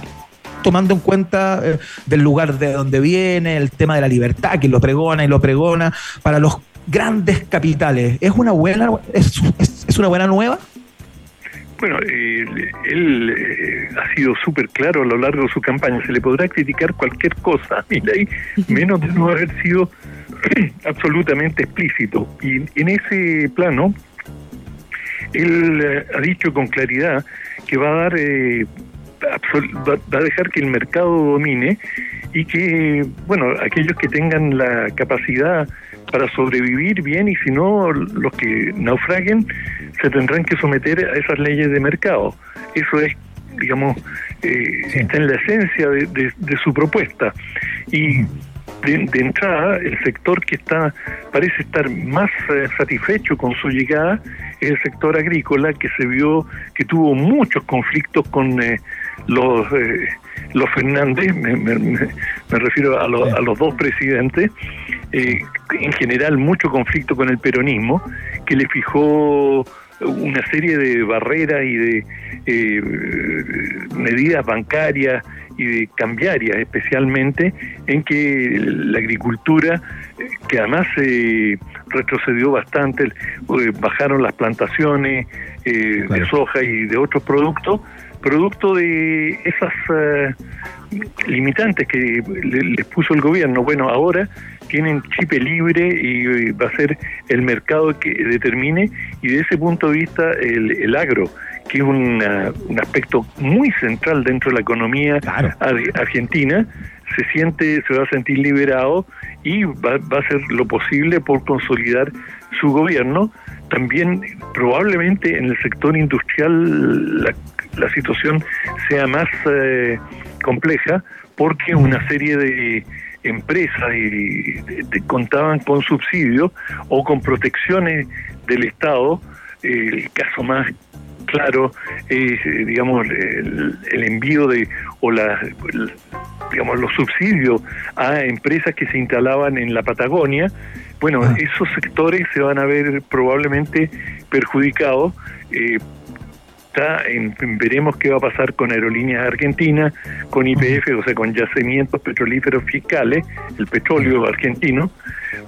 tomando en cuenta eh, del lugar de donde viene, el tema de la libertad, que lo pregona y lo pregona, para los grandes capitales? ¿Es una buena, es, una buena nueva? Bueno, él, eh, ha sido súper claro a lo largo de su campaña. Se le podrá criticar cualquier cosa a Milei, menos de no haber sido (clears throat) absolutamente explícito. Y en ese plano, él eh, ha dicho con claridad que va a dar, eh, va a dejar que el mercado domine y que, bueno, aquellos que tengan la capacidad para sobrevivir bien y si no, los que naufraguen se tendrán que someter a esas leyes de mercado. Eso es, digamos, eh, está en la esencia de, su propuesta. Y de, entrada, el sector que está parece estar más eh, satisfecho con su llegada es el sector agrícola, que se vio que tuvo muchos conflictos con eh, los los Fernández, me, refiero a, a, los dos presidentes, eh, en general mucho conflicto con el peronismo, que le fijó una serie de barreras y de eh, medidas bancarias y de cambiarias especialmente en que la agricultura que además se retrocedió bastante eh, bajaron las plantaciones de soja y de otros productos producto de esas eh, limitantes que les puso el gobierno. Bueno, ahora tienen chip libre y va a ser el mercado que determine y de ese punto de vista el, agro que es un aspecto muy central dentro de la economía argentina, se siente, se va a sentir liberado y va, va, a hacer lo posible por consolidar su gobierno. También probablemente en el sector industrial la la situación sea más eh, compleja porque una serie de empresas y, contaban con subsidios o con protecciones del Estado. el caso más claro es, eh, digamos, el, envío de o la, digamos, los subsidios a empresas que se instalaban en la Patagonia. Bueno, ah. esos sectores se van a ver probablemente perjudicados eh, en, veremos qué va a pasar con Aerolíneas Argentinas, con IPF, o sea, con yacimientos petrolíferos fiscales, el petróleo argentino.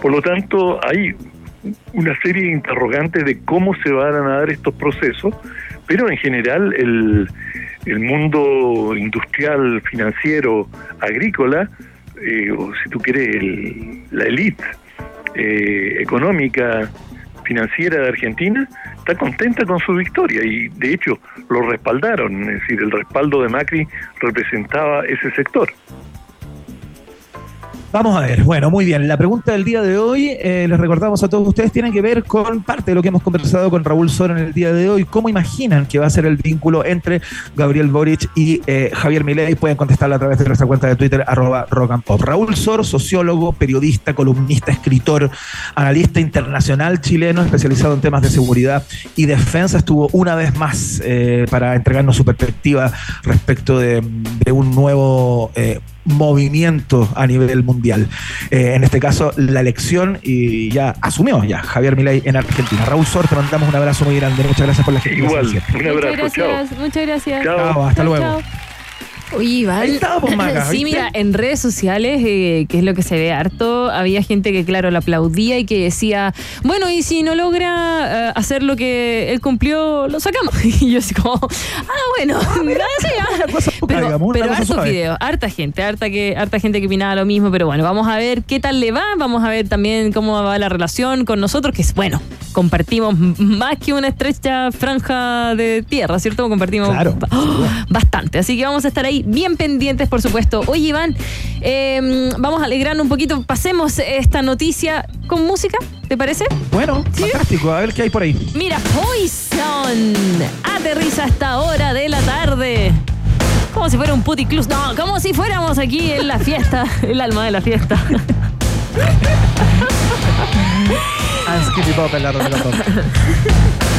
Por lo tanto, hay una serie de interrogantes de cómo se van a dar estos procesos, pero en general el, el mundo industrial, financiero, agrícola, eh, o si tú quieres, la élite eh, económica, financiera de Argentina, está contenta con su victoria y de hecho lo respaldaron, es decir, el respaldo de Macri representaba ese sector. Vamos a ver, bueno, muy bien. La pregunta del día de hoy, eh, les recordamos a todos ustedes, tiene que ver con parte de lo que hemos conversado con Raúl Sor en el día de hoy. ¿Cómo imaginan que va a ser el vínculo entre Gabriel Boric y eh, Javier Milei? Pueden contestarlo a través de nuestra cuenta de Twitter, arroba rock. Raúl Sor, sociólogo, periodista, columnista, escritor, analista internacional chileno, especializado en temas de seguridad y defensa, estuvo una vez más eh, para entregarnos su perspectiva respecto de un nuevo movimiento a nivel mundial. Eh, en este caso, la elección y ya asumió ya Javier Milei en Argentina. Raúl Sor, te mandamos un abrazo muy grande. Muchas gracias por la Igual, un abrazo. Muchas gracias. Muchas gracias. Chao, hasta luego. Oye, Iván. (laughs) sí, mira, en redes sociales, eh, que es lo que se ve harto, había gente que, claro, la aplaudía y que decía, bueno, y si no logra eh, hacer lo que él cumplió, lo sacamos. (laughs) Y yo así como, ah, bueno, gracias. pero, pero hartos videos, harta gente, harta, que, harta gente que opinaba lo mismo, pero bueno, vamos a ver qué tal le va, vamos a ver también cómo va la relación con nosotros, que es, bueno, compartimos más que una estrecha franja de tierra, ¿cierto? Compartimos (gasps) bastante, así que vamos a estar ahí bien pendientes, por supuesto. Oye, Iván, em, vamos a alegrarnos un poquito. Pasemos esta noticia con música, ¿te parece? Bueno, fantástico. A ver qué hay por ahí. Mira, Poison aterriza a esta hora de la tarde. Como si fuera un puticlus. No, como si fuéramos aquí en la fiesta, (laughs) el alma de la fiesta. (laughs) Pop la (laughs)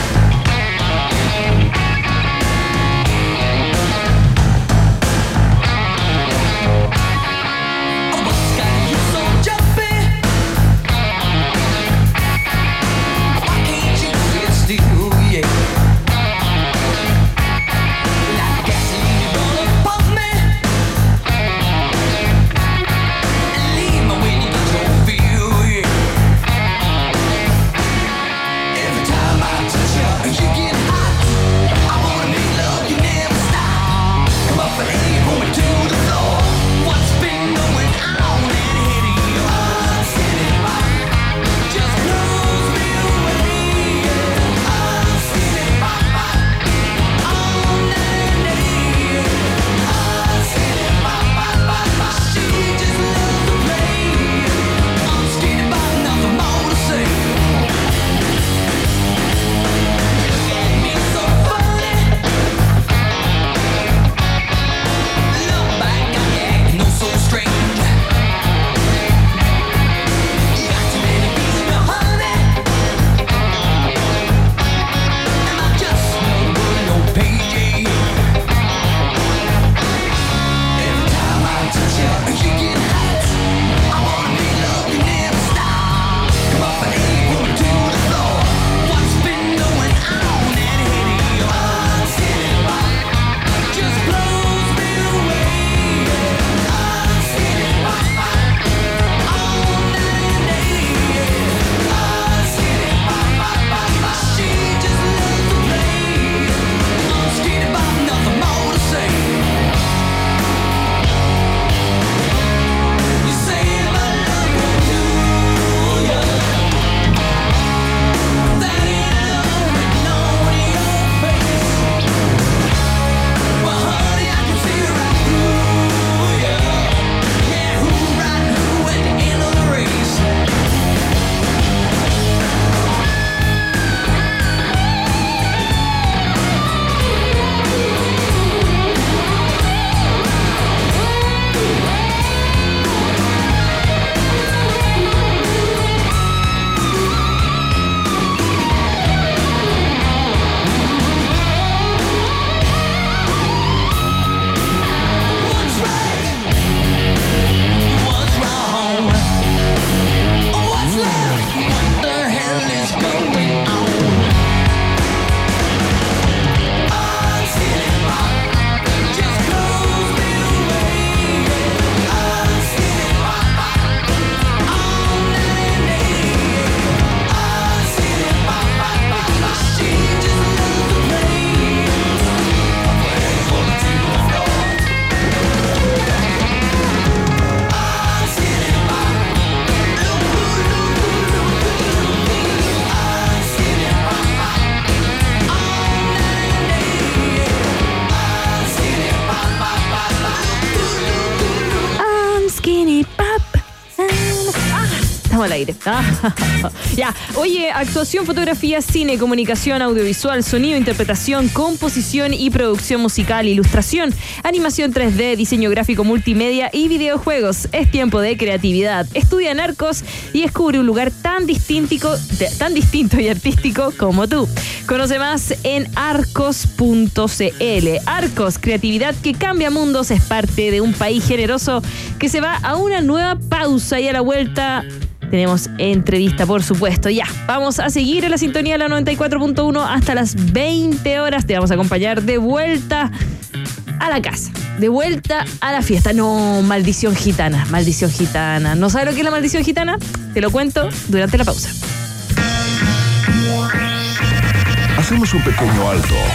oye, actuación, fotografía, cine, comunicación, audiovisual, sonido, interpretación, composición y producción musical, ilustración, animación 3D, diseño gráfico multimedia y videojuegos. Es tiempo de creatividad. Estudia Arcos y descubre un lugar tan distinto, tan distinto y artístico como tú. Conoce más en arcos.cl. Arcos, creatividad que cambia mundos, es parte de un país generoso que se va a una nueva pausa y a la vuelta tenemos entrevista, por supuesto. Ya, vamos a seguir en la sintonía de la 94.1 hasta las 20 horas. Te vamos a acompañar de vuelta a la casa, de vuelta a la fiesta. No, maldición gitana, maldición gitana. ¿No sabes lo que es la maldición gitana? Te lo cuento durante la pausa. Hacemos un pequeño alto